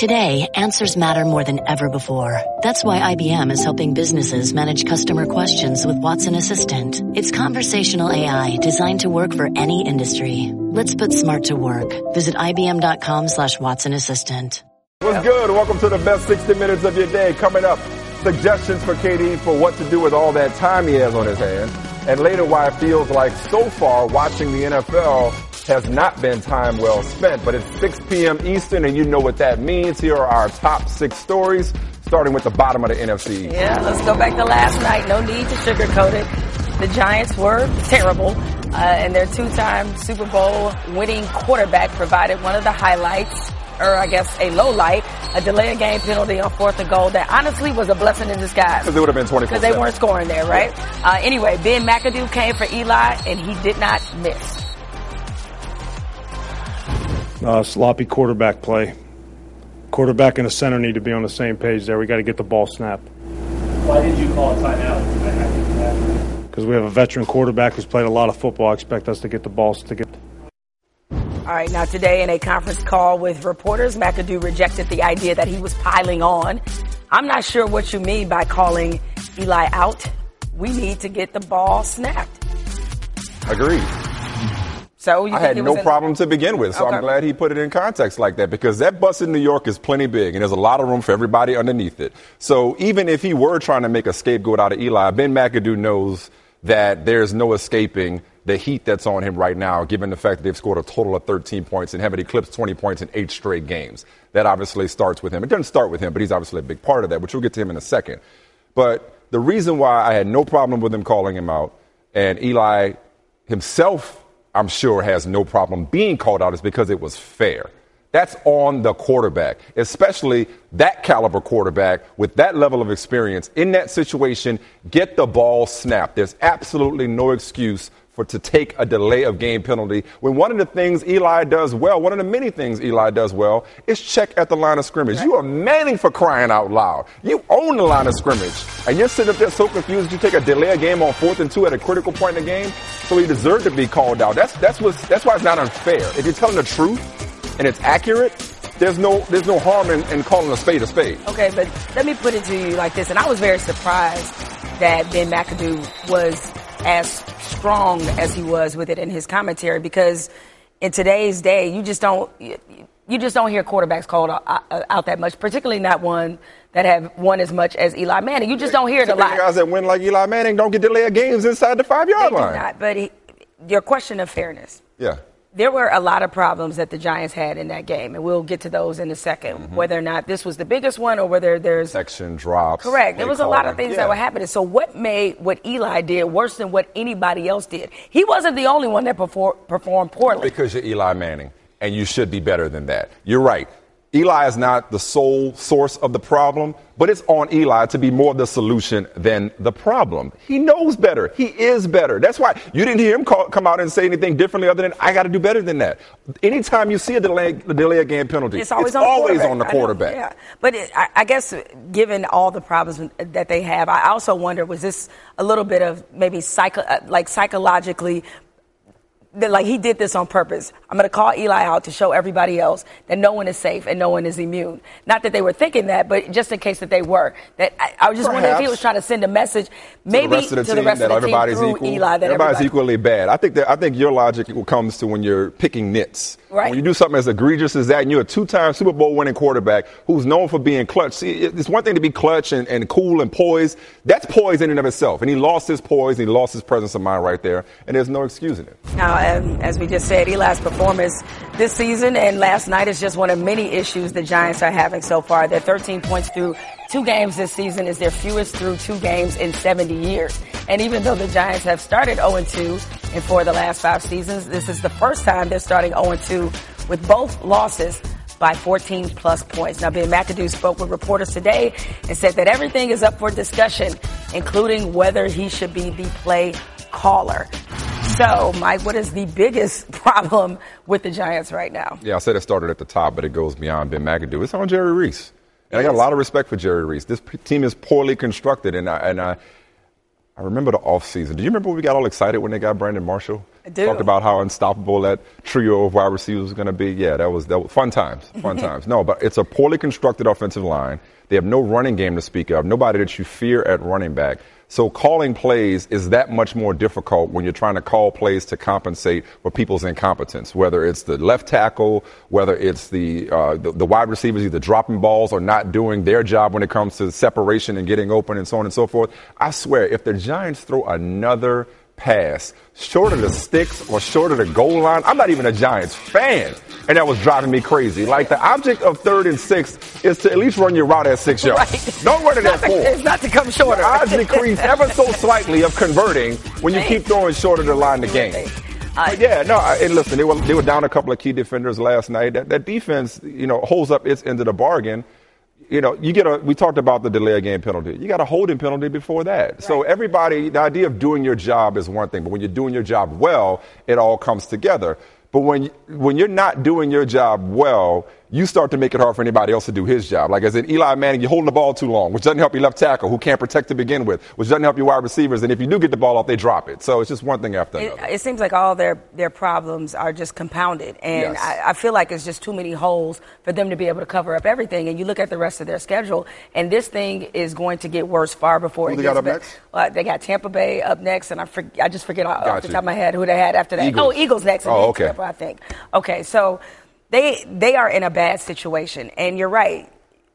Today, answers matter more than ever before. That's why IBM is helping businesses manage customer questions with Watson Assistant. It's conversational AI designed to work for any industry. Let's put smart to work. Visit IBM.com slash Watson Assistant. What's good? Welcome to the best 60 minutes of your day. Coming up, suggestions for KD for what to do with all that time he has on his hands. And later why it feels like so far watching the NFL has not been time well spent, but it's 6 p.m. Eastern and you know what that means. Here are our top six stories, starting with the bottom of the NFC. Yeah, let's go back to last night. No need to sugarcoat it. The Giants were terrible, uh, and their two-time Super Bowl winning quarterback provided one of the highlights or I guess a low light, a delay of game penalty on fourth and goal that honestly was a blessing in disguise. Because it would have been 24 Because they weren't scoring there, right? Uh, anyway, Ben McAdoo came for Eli and he did not miss. Uh, sloppy quarterback play. Quarterback and the center need to be on the same page there. We got to get the ball snapped. Why did you call a timeout? Because we have a veteran quarterback who's played a lot of football. I expect us to get the balls to get. All right, now today in a conference call with reporters, McAdoo rejected the idea that he was piling on. I'm not sure what you mean by calling Eli out. We need to get the ball snapped. Agreed. So I had no problem to begin with, so Okay. I'm glad he put it in context like that because that bus in New York is plenty big and there's a lot of room for everybody underneath it. So even if he were trying to make a scapegoat out of Eli, Ben McAdoo knows that there's no escaping the heat that's on him right now, given the fact that they've scored a total of 13 points and haven't eclipsed 20 points in eight straight games. That obviously starts with him. It doesn't start with him, but he's obviously a big part of that, which we'll get to him in a second. But the reason why I had no problem with him calling him out, and Eli himself, I'm sure, has no problem being called out, is because it was fair. That's on the quarterback, especially that caliber quarterback with that level of experience. In that situation, get the ball snapped. There's absolutely no excuse for to take a delay of game penalty when one of the things Eli does well, one of the many things Eli does well, is check at the line of scrimmage. You are Manning for crying out loud. You own the line of scrimmage. And you're sitting up there so confused you take a delay of game on fourth and two at a critical point in the game. So he deserved to be called out. That's that's what that's why it's not unfair. If you're telling the truth and it's accurate, there's no there's no harm in, in calling a spade a spade. Okay, but let me put it to you like this, and I was very surprised that Ben McAdoo was as strong as he was with it in his commentary because in today's day, you just don't you just don't hear quarterbacks called out, uh, out that much, particularly not one that have won as much as Eli Manning. You just don't hear it a lot. guys that win like Eli Manning don't get delay of games inside the five yard line. not, but he, your question of fairness. Yeah. There were a lot of problems that the Giants had in that game, and we'll get to those in a 2nd Mm-hmm. Whether or not this was the biggest one or whether there's Section drops. Correct. There was a lot of things Yeah. that were happening. So what made what Eli did worse than what anybody else did? He wasn't the only one that perfor- performed poorly. Because you're Eli Manning, and you should be better than that. You're right. Eli is not the sole source of the problem, but it's on Eli to be more the solution than the problem. He knows better. He is better. That's why you didn't hear him call, come out and say anything differently other than, I got to do better than that. Anytime you see a delay, a delay of game penalty, It's always on the always quarterback. on the quarterback. yeah, but it, I, I guess given all the problems that they have, I also wonder was this a little bit of maybe psycho, uh, like psychologically. That, Like he did this on purpose. I'm going to call Eli out to show everybody else that no one is safe and no one is immune. Not that they were thinking that, but just in case that they were. That I, I was just wondering if he was trying to send a message, maybe to the rest of the team the that of the team everybody's through equal. Eli. That everybody's everybody- equally bad. I think that I think your logic comes to when you're picking nits. Right. When you do something as egregious as that, and you're a two-time Super Bowl winning quarterback who's known for being clutch. See, it's one thing to be clutch and, and cool and poised. That's poise in and of itself. And he lost his poise. And he lost his presence of mind right there. And there's no excusing it. Now, um, as we just said, Eli's performance this season and last night is just one of many issues the Giants are having so far. They're 13 points through two games this season is their fewest through two games in 70 years. And even though the Giants have started 0-2 in four of the last five seasons, this is the first time they're starting 0-2 with both losses by 14 plus points. Now, Ben McAdoo spoke with reporters today and said that everything is up for discussion, including whether he should be the play caller. So, Mike, what is the biggest problem with the Giants right now? Yeah, I said it started at the top, but it goes beyond Ben McAdoo. It's on Jerry Reese. And I got a lot of respect for Jerry Reese. This p- team is poorly constructed, and I, and I, I remember the offseason. Do you remember when we got all excited when they got Brandon Marshall? I do. Talked about how unstoppable that trio of wide receivers was going to be. Yeah, that was, that was fun times. Fun mm-hmm. times. No, but it's a poorly constructed offensive line. They have no running game to speak of, nobody that you fear at running back. So calling plays is that much more difficult when you're trying to call plays to compensate for people's incompetence, whether it's the left tackle, whether it's the, uh, the, the wide receivers either dropping balls or not doing their job when it comes to separation and getting open and so on and so forth. I swear, if the Giants throw another pass short of the sticks or short of the goal line. I'm not even a Giants fan, and that was driving me crazy. Like the object of third and sixth is to at least run your route at six yards. Right. Don't run it at four. It's not to come shorter. The odds decrease ever so slightly of converting when you keep throwing short of the line of the game. But yeah, no, and listen, they were, they were down a couple of key defenders last night. That, that defense, you know, holds up its end of the bargain. You know, you get a, we talked about the delay of game penalty. You got a holding penalty before that. So everybody, the idea of doing your job is one thing, but when you're doing your job well, it all comes together. But when, when you're not doing your job well, you start to make it hard for anybody else to do his job. Like I said, Eli Manning, you're holding the ball too long, which doesn't help your left tackle, who can't protect to begin with, which doesn't help your wide receivers. And if you do get the ball off, they drop it. So it's just one thing after another. it seems like all their, their problems are just compounded. And Yes. I, I feel like it's just too many holes for them to be able to cover up everything. And you look at the rest of their schedule, and this thing is going to get worse far before Who it they gets got up better. next? Uh, they got Tampa Bay up next, and I, for, I just forget off the top of my head who they had after that. Eagles. Oh, Eagles next. Oh, okay. Tampa, I think. Okay, so they they are in a bad situation. And you're right.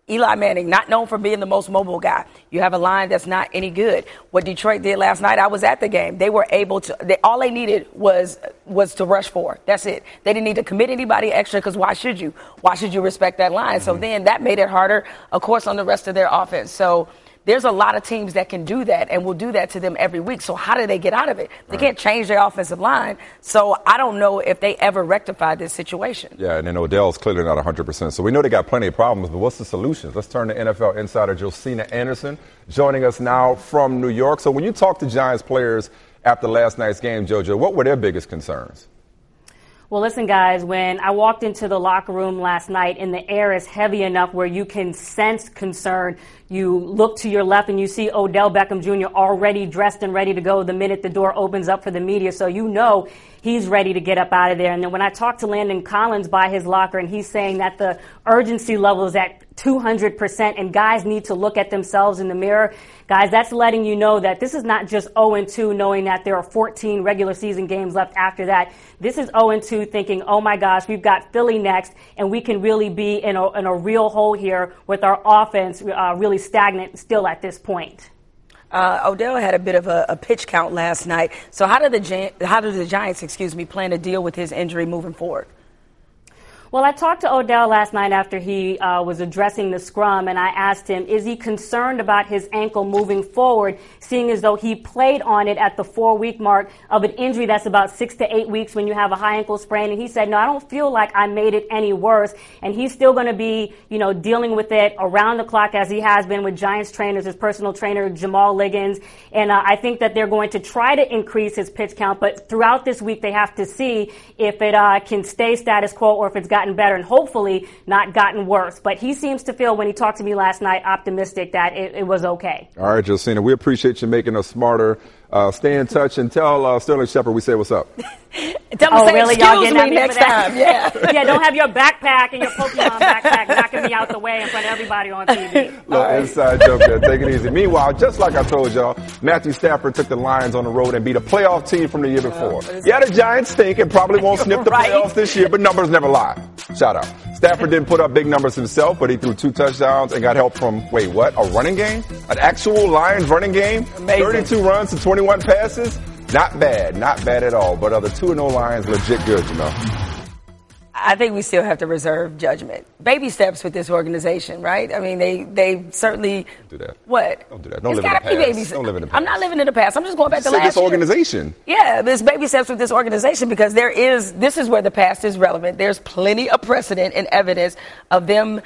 Eli Manning, not known for being the most mobile guy. You have a line that's not any good. What Detroit did last night, I was at the game. They were able to. They, all they needed was was to rush for. That's it. They didn't need to commit anybody extra because why should you? Why should you respect that line? So mm-hmm. then that made it harder, of course, on the rest of their offense. So. There's a lot of teams that can do that and will do that to them every week. So how do they get out of it? They can't change their offensive line. So I don't know if they ever rectify this situation. Yeah, and then Odell's clearly not 100%. So we know they got plenty of problems, but what's the solution? Let's turn to NFL insider Josina Anderson joining us now from New York. So when you talk to Giants players after last night's game, JoJo, what were their biggest concerns? Well, listen, guys, when I walked into the locker room last night and the air is heavy enough where you can sense concern, you look to your left and you see Odell Beckham Jr. already dressed and ready to go the minute the door opens up for the media. So you know he's ready to get up out of there. And then when I talked to Landon Collins by his locker and he's saying that the urgency level is at 200% and guys need to look at themselves in the mirror. Guys, that's letting you know that this is not just 0 2 knowing that there are 14 regular season games left after that. This is 0 2 thinking, oh my gosh, we've got Philly next and we can really be in a, in a real hole here with our offense uh, really stagnant still at this point. Uh, Odell had a bit of a, a pitch count last night. So how do the how do the Giants, excuse me, plan to deal with his injury moving forward? Well, I talked to Odell last night after he uh, was addressing the scrum, and I asked him, is he concerned about his ankle moving forward, seeing as though he played on it at the four week mark of an injury that's about six to eight weeks when you have a high ankle sprain? And he said, no, I don't feel like I made it any worse. And he's still going to be, you know, dealing with it around the clock as he has been with Giants trainers, his personal trainer, Jamal Liggins. And uh, I think that they're going to try to increase his pitch count, but throughout this week, they have to see if it uh, can stay status quo or if it's gotten better and hopefully not gotten worse. But he seems to feel, when he talked to me last night, optimistic that it, it was okay. All right, Josina, we appreciate you making us smarter. Uh, stay in touch and tell uh, Sterling Shepard we say what's up. Tell Oh, say, really? Excuse me next time. Yeah. yeah, don't have your backpack and your Pokemon backpack knocking me out the way in front of everybody on TV. Little inside joke there. Take it easy. Meanwhile, just like I told y'all, Matthew Stafford took the Lions on the road and beat a playoff team from the year before. Yeah, the Giants stink and probably won't sniff the Right. playoffs this year, but numbers never lie. Shout out. Stafford didn't put up big numbers himself, but he threw two touchdowns and got help from, wait, what? A running game? An actual Lions running game? Amazing. 32 runs to 21 passes? Not bad. Not bad at all. But other 2 0 Lions legit good, you know. I think we still have to reserve judgment. Baby steps with this organization, right? I mean, they they certainly do that. What? Don't do that. Don't It's live in the past. baby Don't live in the I'm not living in the past. I'm just going back to Say last this year. organization. Yeah, this baby steps with this organization because there is, this is where the past is relevant. There's plenty of precedent and evidence of them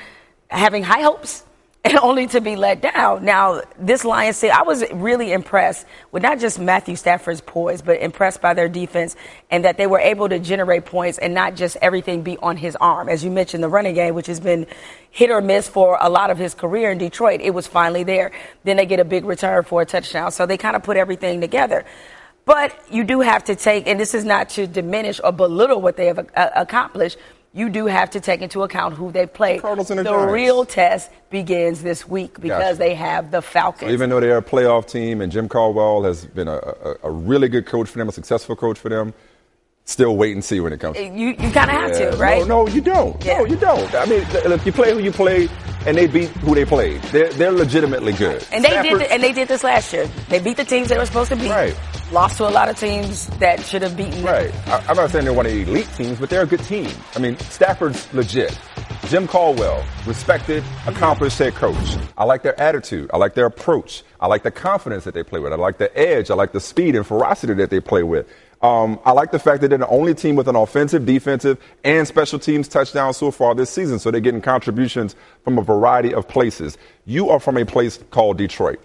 having high hopes and only to be let down. Now, this Lions team, I was really impressed with not just Matthew Stafford's poise, but impressed by their defense and that they were able to generate points and not just everything be on his arm. As you mentioned, the running game, which has been hit or miss for a lot of his career in Detroit, it was finally there. Then they get a big return for a touchdown. So they kind of put everything together. But you do have to take, and this is not to diminish or belittle what they have accomplished, you do have to take into account who they play. The, the, the real test begins this week because gotcha. they have the Falcons. So even though they're a playoff team and Jim Caldwell has been a, a, a, really good coach for them, a successful coach for them, still wait and see when it comes. You you kind of have yeah. to, right? No, no, you don't. Yeah. No, you don't. I mean, if you play who you play, and they beat who they played, they're they're legitimately good. And they Stafford, did, and they did this last year. They beat the teams they were supposed to beat. Right lost to a lot of teams that should have beaten them. Right. I, am not saying they're one of the elite teams, but they're a good team. I mean, Stafford's legit. Jim Caldwell, respected, accomplished head coach. I like their attitude. I like their approach. I like the confidence that they play with. I like the edge. I like the speed and ferocity that they play with. Um, I like the fact that they're the only team with an offensive, defensive, and special teams touchdown so far this season. So they're getting contributions from a variety of places. You are from a place called Detroit.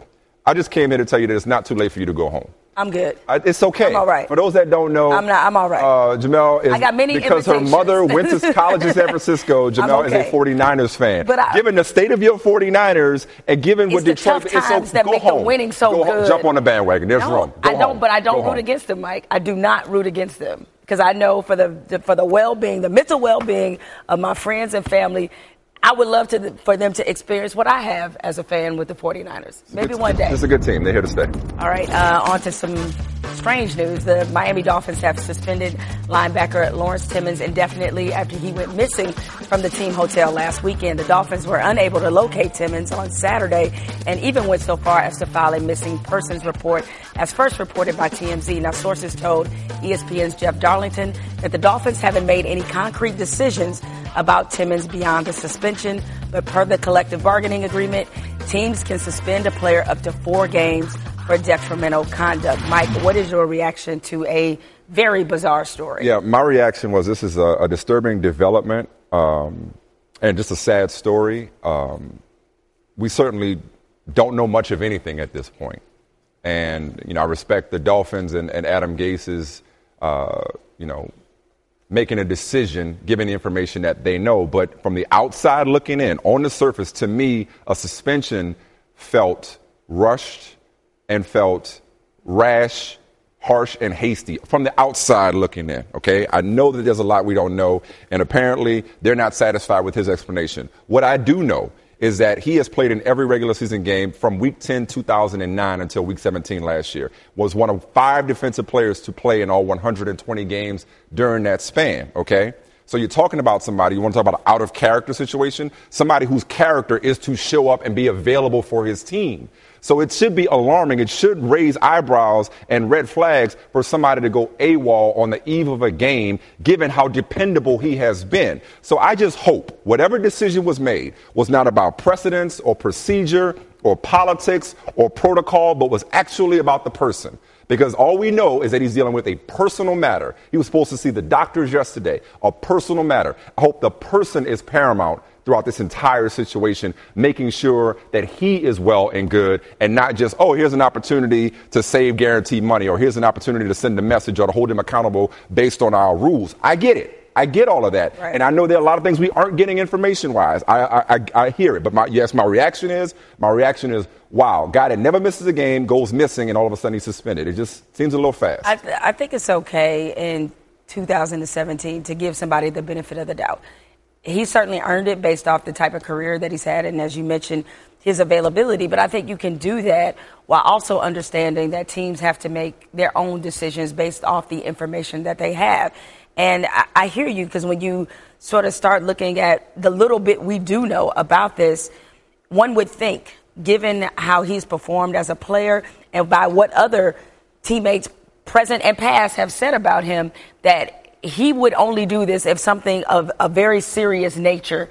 I just came here to tell you that it's not too late for you to go home. I'm good. Uh, it's okay. I'm all right. For those that don't know, I'm not. I'm all right. Uh, Jemele is I got many because her mother went to college in San Francisco. Jemele okay. is a 49ers fan. But I, given the state of your 49ers and given what Detroit, it's so that go make home. the winning so go good. Home, jump on the bandwagon. There's no, room. Go I don't. Home. But I don't go root home. against them, Mike. I do not root against them because I know for the for the well-being, the mental well-being of my friends and family I would love to, for them to experience what I have as a fan with the 49ers. Maybe one day. It's a good team. They're here to stay. All right, uh, on to some strange news. The Miami Dolphins have suspended linebacker Lawrence Timmons indefinitely after he went missing from the team hotel last weekend. The Dolphins were unable to locate Timmons on Saturday and even went so far as to file a missing persons report as first reported by TMZ. Now, sources told ESPN's Jeff Darlington that the Dolphins haven't made any concrete decisions about Timmons beyond the suspension, but per the collective bargaining agreement, teams can suspend a player up to four games for detrimental conduct. Mike, what is your reaction to a very bizarre story? Yeah, my reaction was this is a, a disturbing development um, and just a sad story. Um, we certainly don't know much of anything at this point. And, you know, I respect the Dolphins and, and Adam Gase's, uh, you know, making a decision given the information that they know. But from the outside looking in, on the surface, to me, a suspension felt rushed and felt rash, harsh, and hasty from the outside looking in. Okay? I know that there's a lot we don't know, and apparently they're not satisfied with his explanation. What I do know is that he has played in every regular season game from week 10, 2009 until week 17 last year. Was one of five defensive players to play in all 120 games during that span, okay? So you're talking about somebody, you want to talk about an out of character situation? Somebody whose character is to show up and be available for his team. So it should be alarming. It should raise eyebrows and red flags for somebody to go AWOL on the eve of a game, given how dependable he has been. So I just hope whatever decision was made was not about precedence or procedure or politics or protocol, but was actually about the person. Because all we know is that he's dealing with a personal matter. He was supposed to see the doctors yesterday, a personal matter. I hope the person is paramount throughout this entire situation, making sure that he is well and good and not just, oh, here's an opportunity to save guaranteed money or here's an opportunity to send a message or to hold him accountable based on our rules. I get it. I get all of that. Right. And I know there are a lot of things we aren't getting information wise. I, I, I, I hear it. But my, yes, my reaction is, my reaction is, wow, guy that never misses a game goes missing and all of a sudden he's suspended. It just seems a little fast. I, th- I think it's okay in 2017 to give somebody the benefit of the doubt he certainly earned it based off the type of career that he's had, and as you mentioned, his availability. But I think you can do that while also understanding that teams have to make their own decisions based off the information that they have. And I, I hear you because when you sort of start looking at the little bit we do know about this, one would think, given how he's performed as a player and by what other teammates, present and past, have said about him, that he would only do this if something of a very serious nature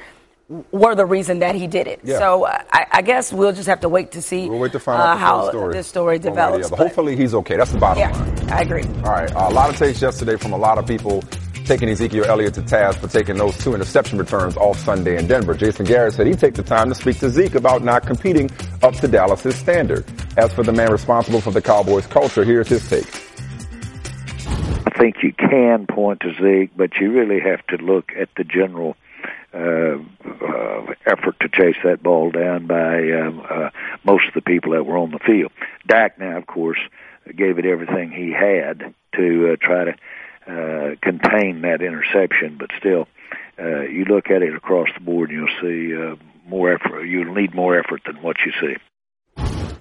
were the reason that he did it. Yeah. So uh, I, I, guess we'll just have to wait to see we'll wait to find uh, how story. this story develops. But hopefully he's okay. That's the bottom yeah, line. I agree. All right. Uh, a lot of takes yesterday from a lot of people taking Ezekiel Elliott to task for taking those two interception returns off Sunday in Denver. Jason Garrett said he'd take the time to speak to Zeke about not competing up to Dallas's standard. As for the man responsible for the Cowboys culture, here's his take. I think you can point to Zeke, but you really have to look at the general uh, uh, effort to chase that ball down by um, uh, most of the people that were on the field. Dak now, of course, gave it everything he had to uh, try to uh, contain that interception, but still, uh, you look at it across the board, and you'll see uh, more effort. You'll need more effort than what you see.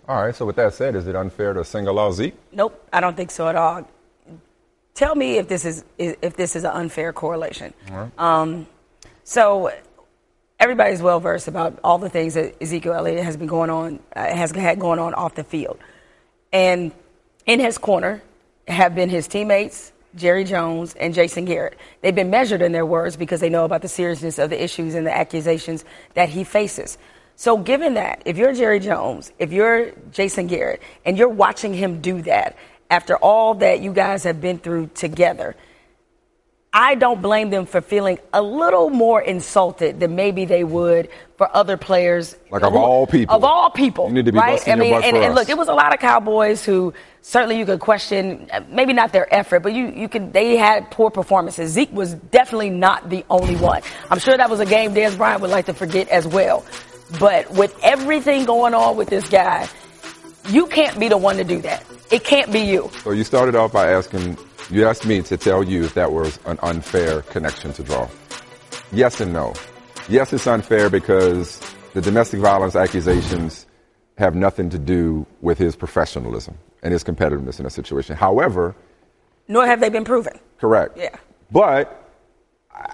All right. So with that said, is it unfair to single out Zeke? Nope, I don't think so at all. Tell me if this is if this is an unfair correlation. Right. Um, so everybody's well versed about all the things that Ezekiel Elliott has been going on uh, has had going on off the field, and in his corner have been his teammates Jerry Jones and Jason Garrett. They've been measured in their words because they know about the seriousness of the issues and the accusations that he faces. So, given that, if you're Jerry Jones, if you're Jason Garrett, and you're watching him do that after all that you guys have been through together, I don't blame them for feeling a little more insulted than maybe they would for other players. Like of all people. Of all people. You need to be right? busting I mean, and, and look, it was a lot of Cowboys who certainly you could question, uh, maybe not their effort, but you, you could, they had poor performances. Zeke was definitely not the only one. I'm sure that was a game Dez Bryant would like to forget as well. But with everything going on with this guy, you can't be the one to do that. It can't be you. So you started off by asking, you asked me to tell you if that was an unfair connection to draw. Yes and no. Yes, it's unfair because the domestic violence accusations have nothing to do with his professionalism and his competitiveness in a situation. However, Nor have they been proven. correct. Yeah. But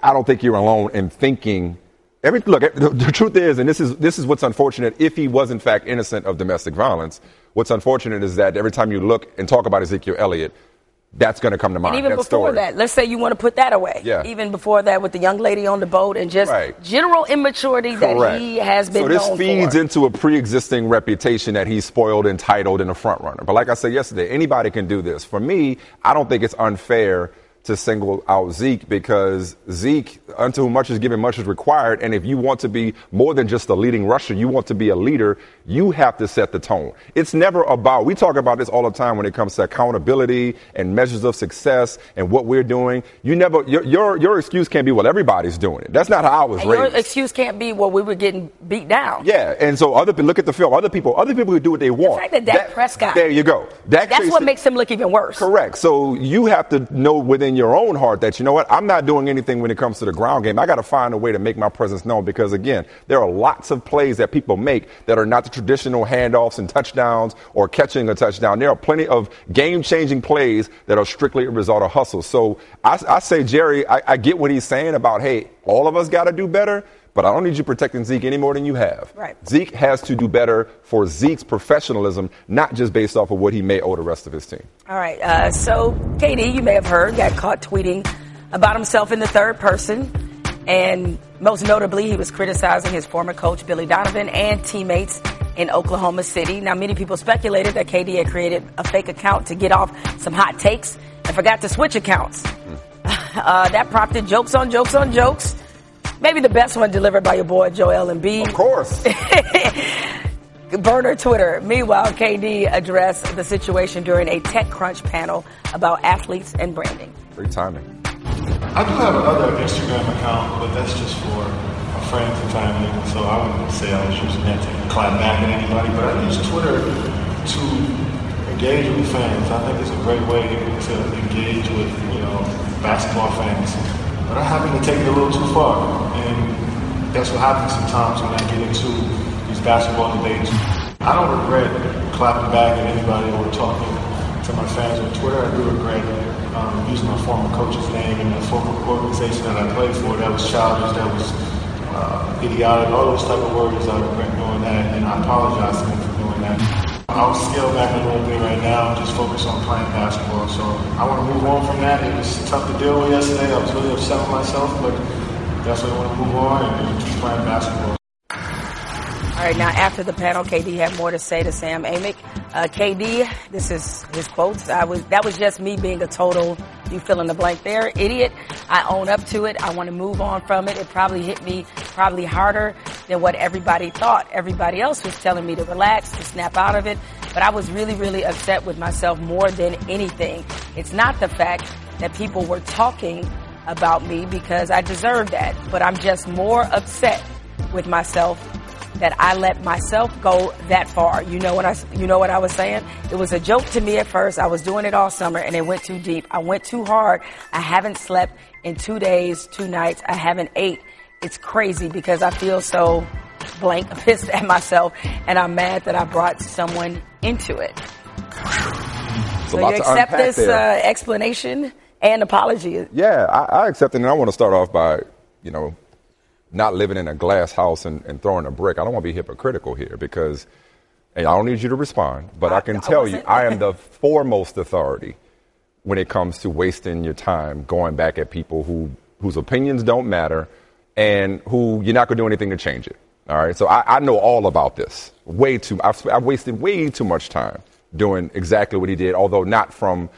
I don't think you're alone in thinking. Every look, the, the truth is, and this is this is what's unfortunate. If he was in fact innocent of domestic violence, what's unfortunate is that every time you look and talk about Ezekiel Elliott, that's going to come to mind. And even that before story. that, let's say you want to put that away. Yeah. Even before that, with the young lady on the boat and just Right. general immaturity that he has been so this feeds for. into a pre-existing reputation that he's spoiled, entitled, and a front runner. But like I said yesterday, anybody can do this. For me, I don't think it's unfair to single out Zeke because Zeke, unto whom much is given, much is required. And if you want to be more than just a leading rusher, you want to be a leader, you have to set the tone. It's never about, we talk about this all the time when it comes to accountability and measures of success and what we're doing. You never, your, your, your excuse can't be, well, everybody's doing it. That's not how I was And your raised. excuse can't be, well, we were getting beat down. Yeah, and so other people look at the film. Other people, other people who do what they want. The fact that Dak Prescott- There you go. Dak That's Tracy- what makes him look even worse. Correct. So you have to know within your own heart that you know what I'm not doing anything when it comes to the ground game. I got to find a way to make my presence known because again, there are lots of plays that people make that are not the traditional handoffs and touchdowns or catching a touchdown. There are plenty of game-changing plays that are strictly a result of hustle. So I, I say, Jerry, I, I get what he's saying about hey, all of us got to do better. But I don't need you protecting Zeke any more than you have. Right. Zeke has to do better for Zeke's professionalism, not just based off of what he may owe the rest of his team. All right. Uh, so, KD, you may have heard, got caught tweeting about himself in the third person. And most notably, he was criticizing his former coach, Billy Donovan, and teammates in Oklahoma City. Now, many people speculated that KD had created a fake account to get off some hot takes and forgot to switch accounts. Uh, that prompted jokes on jokes on jokes. Maybe the best one delivered by your boy, Joel Embiid. Of course. Burner Twitter. Meanwhile, KD addressed the situation during a TechCrunch panel about athletes and branding. Great timing. I do have another Instagram account, but that's just for my friends and family. So I wouldn't say I was using that to clap back at anybody, but I use Twitter to engage with fans. I think it's a great way to engage with, you know, basketball fans. But I happen to take it a little too far, and that's what happens sometimes when I get into these basketball debates. I don't regret clapping back at anybody or talking to my fans on Twitter. I do regret um, using my former coach's name and the former organization that I played for. That was childish. That was uh, idiotic. All those type of words. I regret doing that, and I apologize to them. I'll scale back a little bit right now and just focus on playing basketball. So I want to move on from that. It was tough to deal with yesterday. I was really upset with myself, but definitely want to move on and, keep playing basketball. All right, now after the panel, KD had more to say to Sam Amick. Uh, KD, this is his quotes. I was that was just me being a total you fill in the blank there idiot. I own up to it. I want to move on from it. It probably hit me probably harder than what everybody thought. Everybody else was telling me to relax, to snap out of it, but I was really, really upset with myself more than anything. It's not the fact that people were talking about me because I deserve that, but I'm just more upset with myself that I let myself go that far. You know what I, you know what I was saying? It was a joke to me at first. I was doing it all summer and it went too deep. I went too hard. I haven't slept in two days, two nights. I haven't ate. It's crazy because I feel so blank pissed at myself and I'm mad that I brought someone into it. So you accept this uh, explanation and apology? Yeah, I, I accept it and I want to start off by, you know, not living in a glass house and, and throwing a brick. I don't want to be hypocritical here because, and I don't need you to respond, but I, I can I tell you, I am the foremost authority when it comes to wasting your time going back at people who whose opinions don't matter and who you're not going to do anything to change it. All right, so I, I know all about this. Way too, I've, I've wasted way too much time doing exactly what he did, although not from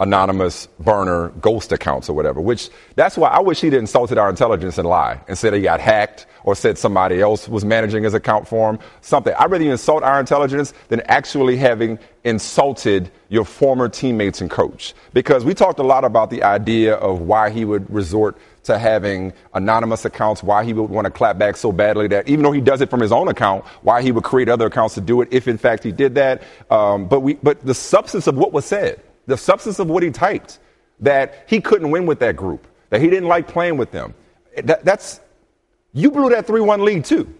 anonymous burner ghost accounts or whatever, which that's why I wish he'd insulted our intelligence and lie and said he got hacked or said somebody else was managing his account for him, something. I'd rather insult our intelligence than actually having insulted your former teammates and coach. Because we talked a lot about the idea of why he would resort to having anonymous accounts, why he would want to clap back so badly that even though he does it from his own account, why he would create other accounts to do it if in fact he did that. Um, but we, but the substance of what was said the substance of what he typed, that he couldn't win with that group, that he didn't like playing with them. That, that's, you blew that 3 1 lead too.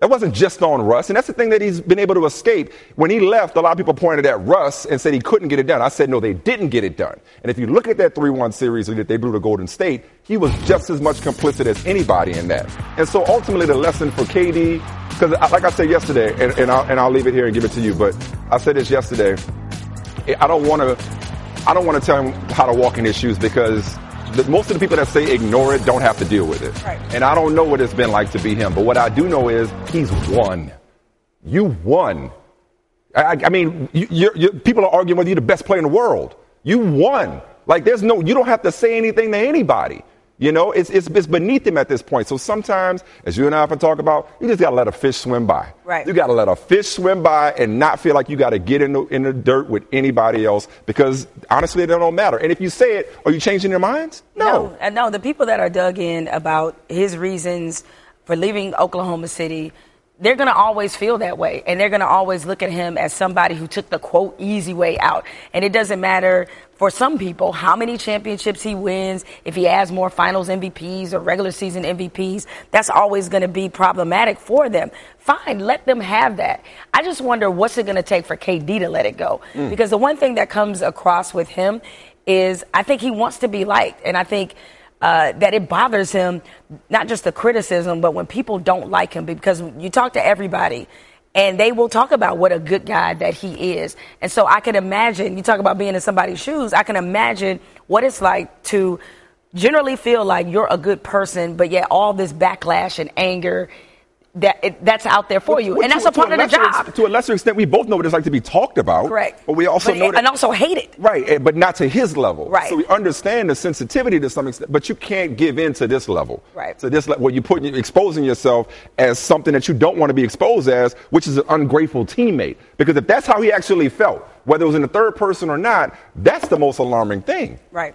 That wasn't just on Russ. And that's the thing that he's been able to escape. When he left, a lot of people pointed at Russ and said he couldn't get it done. I said, no, they didn't get it done. And if you look at that 3 1 series that they blew to Golden State, he was just as much complicit as anybody in that. And so ultimately, the lesson for KD, because like I said yesterday, and, and, I'll, and I'll leave it here and give it to you, but I said this yesterday. I don't want to. I don't want to tell him how to walk in his shoes because the, most of the people that say ignore it don't have to deal with it. Right. And I don't know what it's been like to be him, but what I do know is he's won. You won. I, I mean, you, you're, you're, people are arguing whether you're the best player in the world. You won. Like there's no, you don't have to say anything to anybody. You know, it's, it's, it's beneath him at this point. So sometimes, as you and I often talk about, you just got to let a fish swim by. Right. You got to let a fish swim by and not feel like you got to get in the, in the dirt with anybody else because honestly, it don't matter. And if you say it, are you changing your minds? No. No, no the people that are dug in about his reasons for leaving Oklahoma City they're going to always feel that way. And they're going to always look at him as somebody who took the quote easy way out. And it doesn't matter for some people how many championships he wins, if he has more finals MVPs or regular season MVPs, that's always going to be problematic for them. Fine, let them have that. I just wonder what's it going to take for KD to let it go? Mm. Because the one thing that comes across with him is I think he wants to be liked. And I think uh, that it bothers him, not just the criticism, but when people don't like him, because you talk to everybody and they will talk about what a good guy that he is. And so I can imagine, you talk about being in somebody's shoes, I can imagine what it's like to generally feel like you're a good person, but yet all this backlash and anger that it, that's out there for well, you, and that's to, a part of the job. Ex- to a lesser extent, we both know what it's like to be talked about. Correct. But we also but, know that, and also hate it. Right, eh, but not to his level. Right. So we understand the sensitivity to some extent, but you can't give in to this level. Right. So this level, where you put exposing yourself as something that you don't want to be exposed as, which is an ungrateful teammate. Because if that's how he actually felt, whether it was in the third person or not, that's the most alarming thing. Right.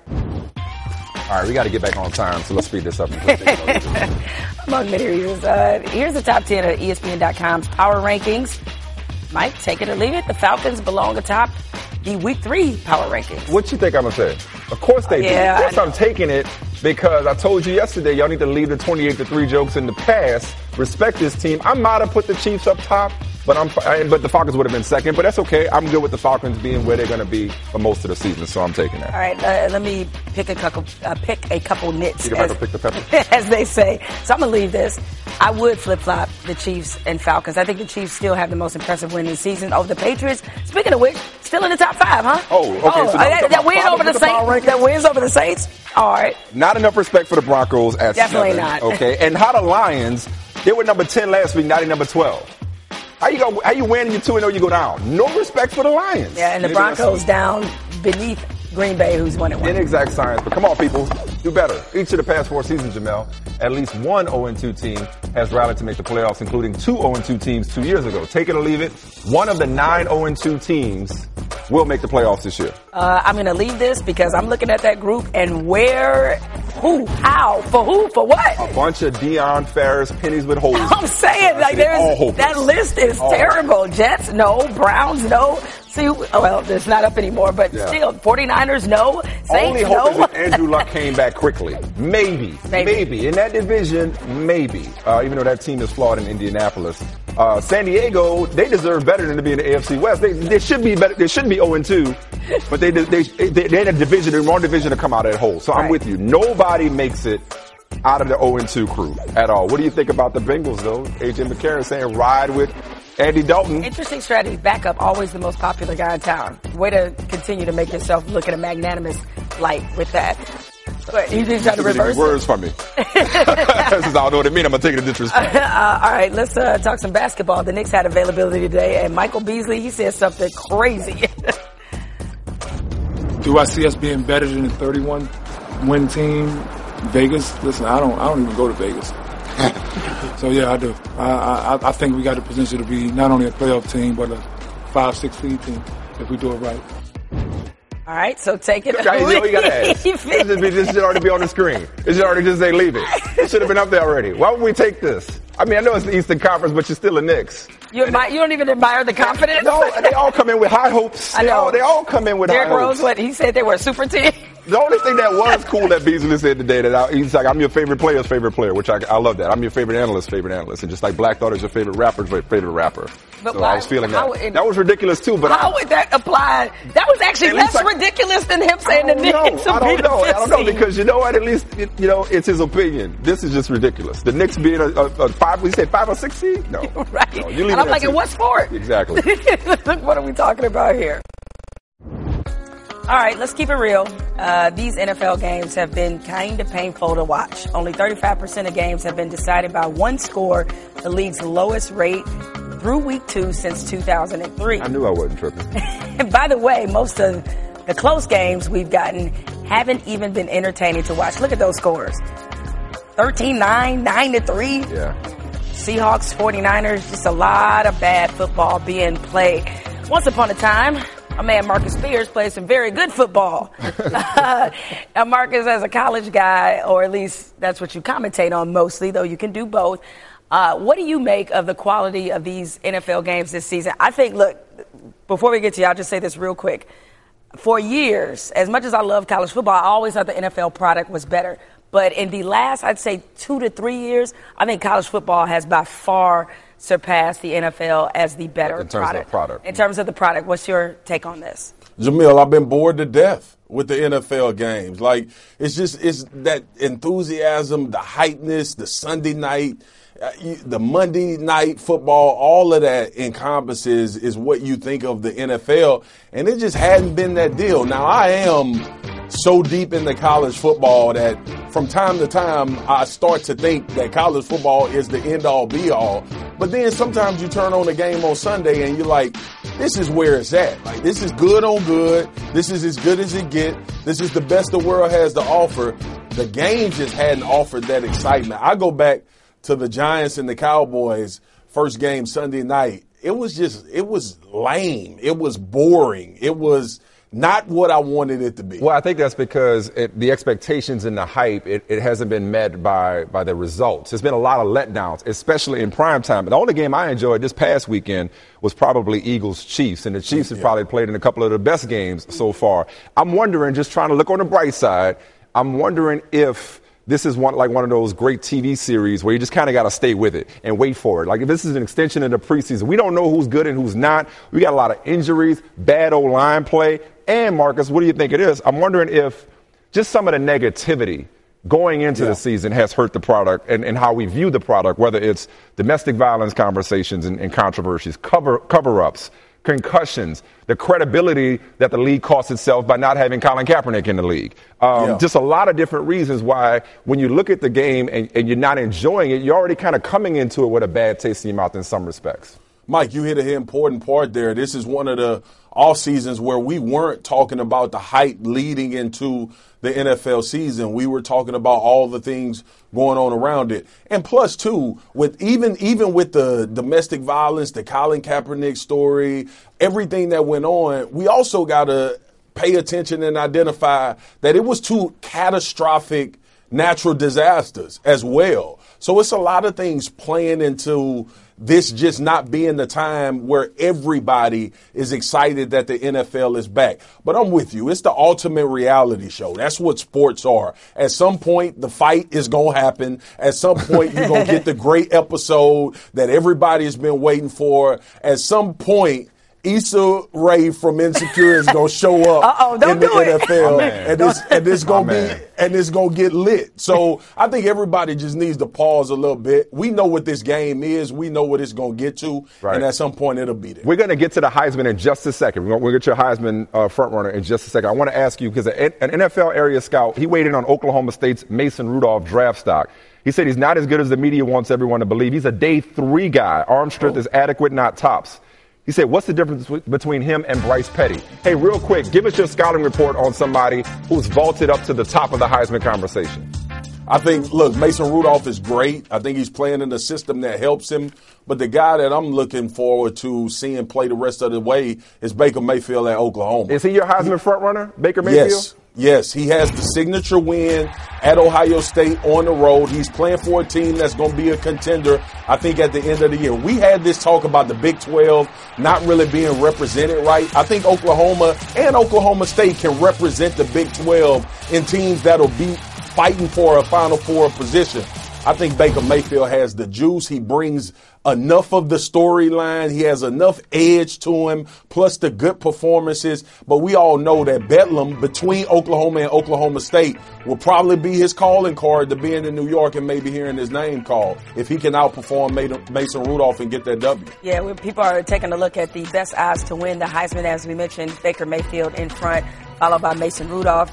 All right, we got to get back on time, so let's speed this up. Among many reasons, uh, here's the top 10 of ESPN.com's power rankings. Mike, take it or leave it. The Falcons belong atop the Week Three power rankings. What you think I'm gonna say? Of course they yeah, do. Of course I'm taking it because I told you yesterday y'all need to leave the 28 to three jokes in the past. Respect this team. I might have put the Chiefs up top. But I'm, but the Falcons would have been second. But that's okay. I'm good with the Falcons being where they're going to be for most of the season. So I'm taking that. All right, uh, let me pick a couple, uh, pick a couple nits, as, the as, they say. So I'm gonna leave this. I would flip flop the Chiefs and Falcons. I think the Chiefs still have the most impressive win this season over the Patriots. Speaking of which, still in the top five, huh? Oh, okay. Oh, so that, that win over the, the Saints. That wins over the Saints. All right. Not enough respect for the Broncos at Definitely seven, not. Okay, and how the Lions? They were number ten last week. Not even number twelve. How you go? How you win and you two and zero? You go down. No respect for the Lions. Yeah, and the Maybe Broncos that's- down beneath Green Bay, who's one and one. Inexact science, but come on, people, do better. Each of the past four seasons, Jemele, at least one 0-2 team has rallied to make the playoffs, including two 0-2 teams two years ago. Take it or leave it. One of the nine 0-2 teams will make the playoffs this year. Uh, I'm going to leave this because I'm looking at that group and where, who, how, for who, for what. A bunch of Dion Ferris pennies with holes. I'm saying like there's that list is All terrible. Jets no, Browns no. See, well, it's not up anymore, but Yeah. still, 49ers no, Saints Only hope is no. if Andrew Luck came back quickly. Maybe, Maybe. maybe, in that division, maybe. Uh, even though that team is flawed in Indianapolis, uh, San Diego they deserve better than to be in the AFC West. They, they should be better. They shouldn't be 0 2, but they they they they're in a division, the wrong division to come out of that hole. So I'm with you. Nobody makes it. Out of the 0 2 crew at all. What do you think about the Bengals, though? AJ McCarron saying ride with Andy Dalton. Interesting strategy. Backup, always the most popular guy in town. Way to continue to make yourself look at a magnanimous light with that. But you just trying to Too many reverse it. words from me. Since I don't know what it means, I'm gonna take it in disrespect. Uh, all right, let's uh, talk some basketball. The Knicks had availability today, and Michael Beasley, he said something crazy. Do I see us being better than a 31 win team? Vegas? Listen, I don't. I don't even go to Vegas. so yeah, I do. I, I I think we got the potential to be not only a playoff team but a five, six seed team if we do it right. All right, so take it. Guys, you know you gotta ask. This should, this should already be on the screen. It should already just say leave it. It should have been up there already. Why would we take this? I mean, I know it's the Eastern Conference, but you're still a Knicks. You, admi- you don't even admire the confidence. No, they all come in with high hopes. I They know. all, they all come in with Derrick high Rose, hopes. what he said they were a super team. The only thing that was cool that Beasley said today that I, he's like, I'm your favorite player's favorite player, which I, I love that. I'm your favorite analyst's favorite analyst. And just like Black Thought is your favorite rapper's favorite rapper. But so why- I was feeling that. it- that was ridiculous too, but How I, would that apply? That was actually less I- ridiculous than him saying the Knicks know. I be don't know. I don't know because you know what? At least it, you know it's his opinion. This is just ridiculous. The Knicks being a, a, a five, we said five or six seed. No, right. No, you leave I'm like, two. in what sport? Exactly. what are we talking about here? All right, let's keep it real. Uh, these NFL games have been kind of painful to watch. Only 35% of games have been decided by one score, the league's lowest rate through week two since 2003. I knew I wasn't tripping. And by the way, most of the close games we've gotten haven't even been entertaining to watch. Look at those scores. 13-9, 9-3. Yeah. Seahawks, 49ers, just a lot of bad football being played. Once upon a time, my man Marcus Spears played some very good football. now, Marcus, as a college guy, or at least that's what you commentate on mostly, though you can do both. Uh, what do you make of the quality of these NFL games this season? I think, look, before we get to you, I'll just say this real quick. For years, as much as I love college football, I always thought the NFL product was better. But in the last, I'd say two to three years, I think college football has by far surpassed the NFL as the better In terms of product. product. In terms of the product, what's your take on this? Jemele, I've been bored to death with the NFL games. Like it's just it's that enthusiasm, the hypeness, the Sunday night, uh, you- the Monday night football, all of that encompasses is what you think of the NFL, and it just hadn't been that deal. Now I am so deep into college football that from time to time I start to think that college football is the end all be all. But then sometimes you turn on the game on Sunday and you're like, this is where it's at. Like this is good on good. This is as good as it get. This is the best the world has to offer. The game just hadn't offered that excitement. I go back to the Giants and the Cowboys first game Sunday night. It was just it was lame. It was boring. It was not what I wanted it to be. Well, I think that's because it, the expectations and the hype it, it hasn't been met by by the results. There's been a lot of letdowns, especially in prime time. The only game I enjoyed this past weekend was probably Eagles Chiefs, and the Chiefs have probably played in a couple of the best games so far. I'm wondering, just trying to look on the bright side. I'm wondering if this is one like one of those great TV series where you just kind of got to stay with it and wait for it. Like if this is an extension of the preseason, we don't know who's good and who's not. We got a lot of injuries, bad old line play, and Marcus, what do you think it is? I'm wondering if just some of the negativity going into the season has hurt the product and, and how we view the product, whether it's domestic violence conversations and, and controversies, cover cover ups, concussions, the credibility that the league costs itself by not having Colin Kaepernick in the league. Um, Yeah. Just a lot of different reasons why, when you look at the game and, and you're not enjoying it, you're already kind of coming into it with a bad taste in your mouth in some respects. Mike, you hit an important part there. This is one of the off seasons where we weren't talking about the hype leading into the NFL season. We were talking about all the things going on around it. And plus too, with even even with the domestic violence, the Colin Kaepernick story, everything that went on, we also gotta pay attention and identify that it was two catastrophic natural disasters as well. So it's a lot of things playing into this just not being the time where everybody is excited that the NFL is back. But I'm with you. It's the ultimate reality show. That's what sports are. At some point, the fight is going to happen. At some point, you're going to get the great episode that everybody has been waiting for. At some point, Issa Rae from Insecure is gonna show up in the NFL, and this and this gonna be and it's gonna get lit. So I think everybody just needs to pause a little bit. We know what this game is. We know what it's gonna get to, Right. and at some point it'll be there. We're going to get to the Heisman in just a second. We're going to get your Heisman uh, front runner in just a second. I want to ask you because an an NFL area scout he weighed in on Oklahoma State's Mason Rudolph draft stock. He said he's not as good as the media wants everyone to believe. He's a day three guy. Arm strength is adequate, not tops. He said, "What's the difference between- him and Bryce Petty?" Hey, real quick, give us your scouting report on somebody who's vaulted up to the top of the Heisman conversation. I think, look, Mason Rudolph is great. I think he's playing in a system that helps him. But the guy that I'm looking forward to seeing play the rest of the way is Baker Mayfield at Oklahoma. Is he your Heisman front runner, Baker Mayfield? Yes. Yes, he has the signature win at Ohio State on the road. He's playing for a team that's going to be a contender, I think, at the end of the year. We had this talk about the Big 12 not really being represented right. I think Oklahoma and Oklahoma State can represent the Big 12 in teams that'll be fighting for a Final Four position. I think Baker Mayfield has the juice. He brings enough of the storyline. He has enough edge to him, plus the good performances. But we all know that Bedlam between Oklahoma and Oklahoma State will probably be his calling card to being in New York and maybe hearing his name called if he can outperform Mason Rudolph and get that W. Yeah, when people are taking a look at the best odds to win the Heisman, as we mentioned, Baker Mayfield in front, followed by Mason Rudolph,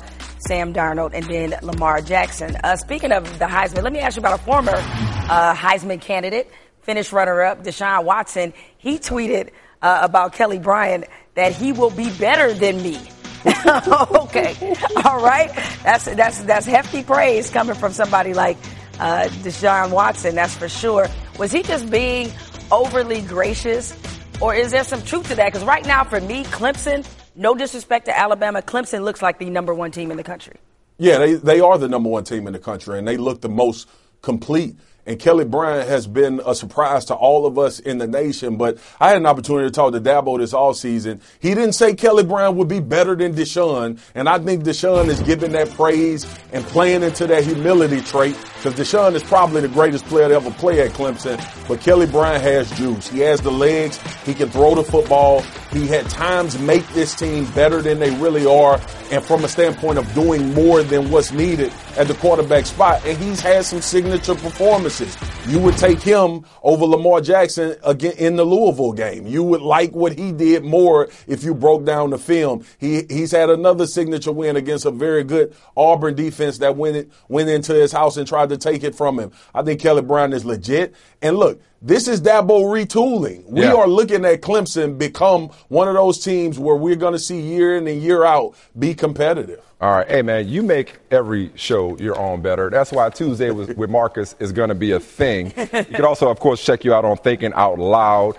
Sam Darnold, and then Lamar Jackson. Uh, speaking of the Heisman, let me ask you about a former uh, Heisman candidate, finished runner-up, Deshaun Watson. He tweeted uh, about Kelly Bryant that he will be better than me. okay, all right. That's that's that's hefty praise coming from somebody like uh, Deshaun Watson. That's for sure. Was he just being overly gracious, or is there some truth to that? Because right now, for me, Clemson. No disrespect to Alabama, Clemson looks like the number one team in the country. Yeah, they, they are the number one team in the country, and they look the most complete. And Kelly Bryant has been a surprise to all of us in the nation. But I had an opportunity to talk to Dabo this all season. He didn't say Kelly Bryant would be better than Deshaun. And I think Deshaun is giving that praise and playing into that humility trait because Deshaun is probably the greatest player to ever play at Clemson. But Kelly Bryant has juice. He has the legs. He can throw the football. He had times make this team better than they really are. And from a standpoint of doing more than what's needed at the quarterback spot. And he's had some signature performances. You would take him over Lamar Jackson again in the Louisville game. You would like what he did more if you broke down the film. He he's had another signature win against a very good Auburn defense that went went into his house and tried to take it from him. I think Kelly Brown is legit. And look, this is Dabo retooling. We Yeah. are looking at Clemson become one of those teams where we're going to see year in and year out be competitive. All right, hey man, you make every show your own better. That's why Tuesday with, with Marcus is going to be a thing. You can also, of course, check you out on Thinking Out Loud,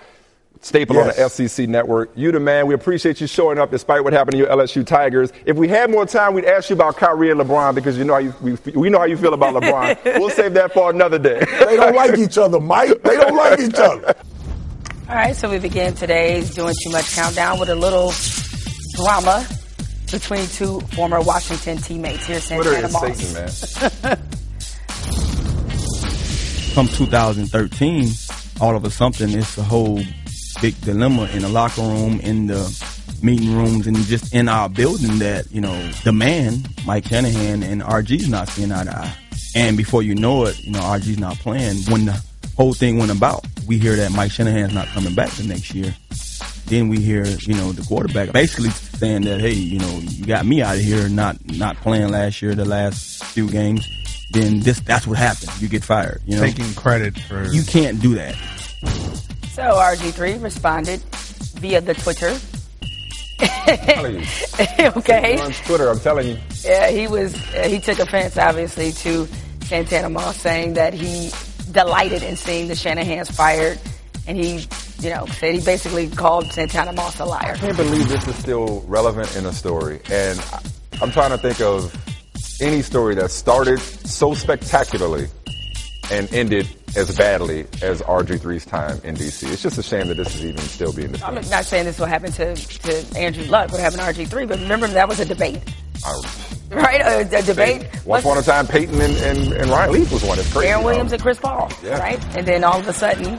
staple on the Yes. SEC network. You the man. We appreciate you showing up despite what happened to your LSU Tigers. If we had more time, we'd ask you about Kyrie and LeBron because you know how you, we, we know how you feel about LeBron. we'll save that for another day. They don't like each other, Mike. They don't like each other. All right, so we begin today's Doing Too Much Countdown with a little drama between two former Washington teammates. Here's Twitter Santana is Moss. Satan, man. come 2013, all of a sudden it's a whole big dilemma in the locker room, in the meeting rooms, and just in our building that, you know, the man, Mike Shanahan, and RG's not seeing eye to eye. And before you know it, you know, RG's not playing. When the whole thing went about, we hear that Mike Shanahan's not coming back the next year. Then we hear, you know, the quarterback basically saying that, hey, you know, you got me out of here, not not playing last year, the last few games. Then this, that's what happened. You get fired. You know, Taking credit for you can't do that. So RG3 responded via the Twitter. okay. On Twitter, I'm telling you. Yeah, he was. Uh, he took offense, obviously, to Santana Moss saying that he delighted in seeing the Shanahan's fired, and he, you know, said he basically called Santana Moss a liar. I can't believe this is still relevant in a story, and I'm trying to think of any story that started so spectacularly and ended as badly as RG3's time in DC. It's just a shame that this is even still being discussed. I'm not saying this will happen to, to Andrew Luck, what happened to RG3, but remember that was a debate. right? A, a debate. Once upon a time, Peyton and, and, and Ryan Leaf was one. It's crazy. Deron Williams and Chris Paul, Yeah. right? And then all of a sudden,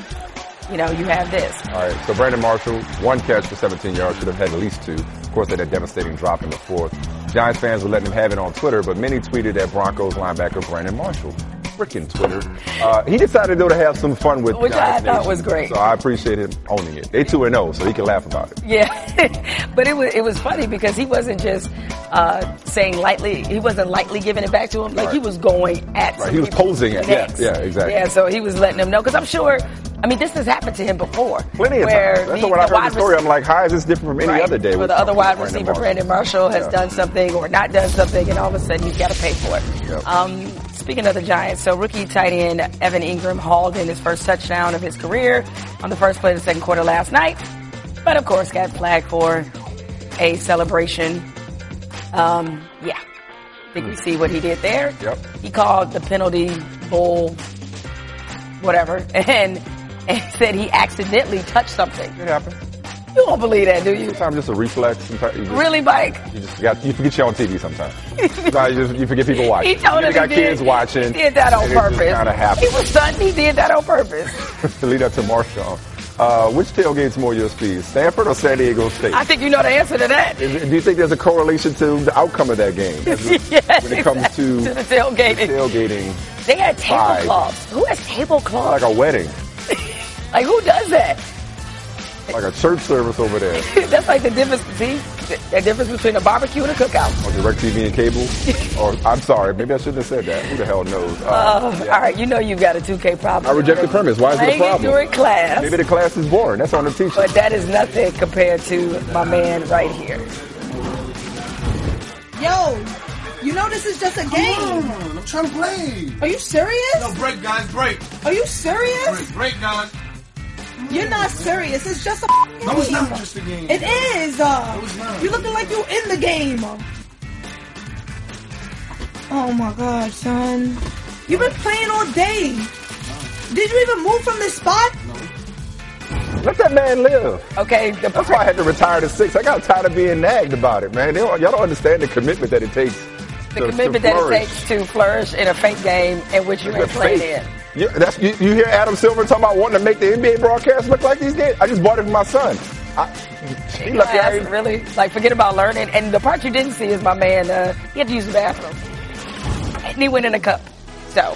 you know, you have this. All right, so Brandon Marshall, one catch for 17 yards, should have had at least two. Of course, they had a devastating drop in the fourth. Giants fans were letting him have it on Twitter, but many tweeted at Broncos linebacker Brandon Marshall. Freaking Twitter. Uh, he decided though to have some fun with Which I thought Nation. was great. So I appreciate him owning it. They two and zero, so he can laugh about it. Yeah, but it was it was funny because he wasn't just uh, saying lightly. He wasn't lightly giving it back to him. Like he was going at. Right, he was posing it. Yeah, yeah, exactly. Yeah, so he was letting him know because I'm sure. I mean, this has happened to him before. Plenty of times. That's the- when I heard the story. I'm like, how is this different from any Right. other day? Where the other wide receiver, Brandon Marshall, has Yeah. done something or not done something, and all of a sudden you've got to pay for it. Yep. Um, speaking of the Giants, so rookie tight end Evan Engram hauled in his first touchdown of his career on the first play of the second quarter last night, but of course got flagged for a celebration. Um, yeah. I think we see what he did there. Yep. He called the penalty bull, whatever, and, and said he accidentally touched something. It happens. You won't believe that, do you? Sometimes just a reflex. Sometimes just, Really, Mike? You just got you forget you're on TV sometimes. Sometimes you, just, you forget people watching. He told you us got he kids did, watching. He did that on purpose. It kind of He happens. was stunned. He did that on purpose. to lead up to Marshawn. Uh, which tailgate's more your speed, Stanford or San Diego State? I think you know the answer to that. Is- do you think there's a correlation to the outcome of that game Yes, when it comes to, to the tailgating. tailgating? They had tablecloths. Who has tablecloths? Like a wedding, Like who does that? Like a church service over there. That's like the difference. See, the, the difference between a barbecue and a cookout. Or DirecTV and cable? or I'm sorry, maybe I shouldn't have said that. Who the hell knows? Uh, Uh, All right, you know you've got a 2K problem. I reject the premise. Why is it a Playing problem? during class. Maybe the class is boring. That's on the teacher. But that is nothing compared to my man right here. Yo, you know this is just a game. I'm trying to play. Are you serious? No, break, guys, break. Are you serious? Break, break, guys. You're not serious. It's just a No, it's game. not just a game. It is. Uh, No, it's not. You're looking like you in the game. Oh my god, son. You've been playing all day. Did you even move from this spot? Let that man live. Okay, That's why I had to retire to six. I got tired of being nagged about it, man. They don't, y'all don't understand the commitment that it takes. The to, commitment to that it takes to flourish in a fake game in which you It's playing in. You, that's, you, you hear Adam Silver talking about wanting to make the NBA broadcast look like these games? I just bought it for my son. I, he lucky I Class, ain't- really? Like, forget about learning. And the part you didn't see is my man, uh, he had to use the bathroom. And he went in a cup. So,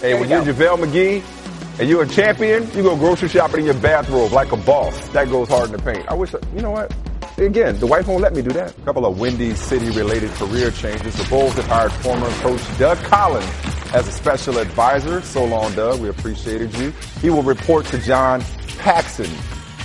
Hey, when you you're. JaVale McGee and you're a champion, you go grocery shopping in your bathrobe like a boss. That goes hard in the paint. I wish, I, you know what? Again, the wife won't let me do that. A couple of Windy City related career changes. The Bulls have hired former coach Doug Collins as a special advisor. So long, Doug. We appreciated you. He will report to John Paxson.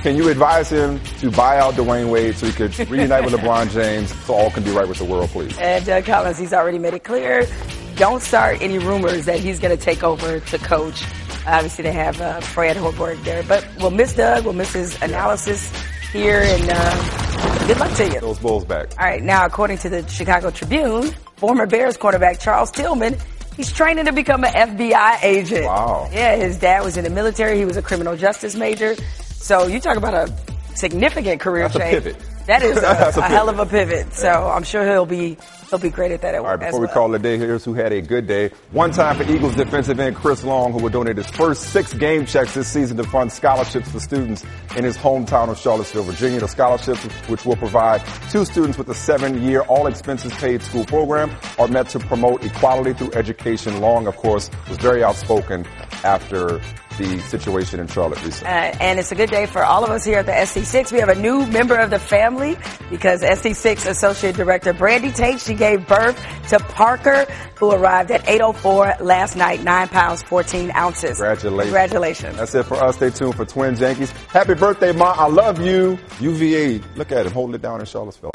Can you advise him to buy out Dwyane Wade so he could reunite with LeBron James so all can be right with the world, please? And Doug Collins, he's already made it clear. Don't start any rumors that he's going to take over to coach. Obviously, they have uh, Fred Hoiberg there, but we'll miss Doug. We'll miss his analysis here, and uh, good luck to you. Those Bulls back. All right, now according to the Chicago Tribune, former Bears quarterback Charles Tillman, he's training to become an FBI agent. Wow. Yeah, his dad was in the military. He was a criminal justice major. So you talk about a significant career That's a change. pivot. That is a, a a hell of a pivot. So I'm sure he'll be he'll be great at that All right, before we call it a day, here's who had a good day. One time for Eagles defensive end Chris Long, who will donate his first six game checks this season to fund scholarships for students in his hometown of Charlottesville, Virginia. The scholarships, which will provide two students with a seven-year all expenses paid school program, are meant to promote equality through education. Long, of course, was very outspoken after the situation in Charlotte recently. Uh, and it's a good day for all of us here at the SC6. We have a new member of the family because SC6 Associate Director Brandy Tate, she gave birth to Parker, who arrived at 804 last night, 9 pounds, 14 ounces. Congratulations. Congratulations. That's it for us. Stay tuned for Twins Yankees. Happy birthday, Ma. I love you. UVA. Look at him holding it down in Charlottesville.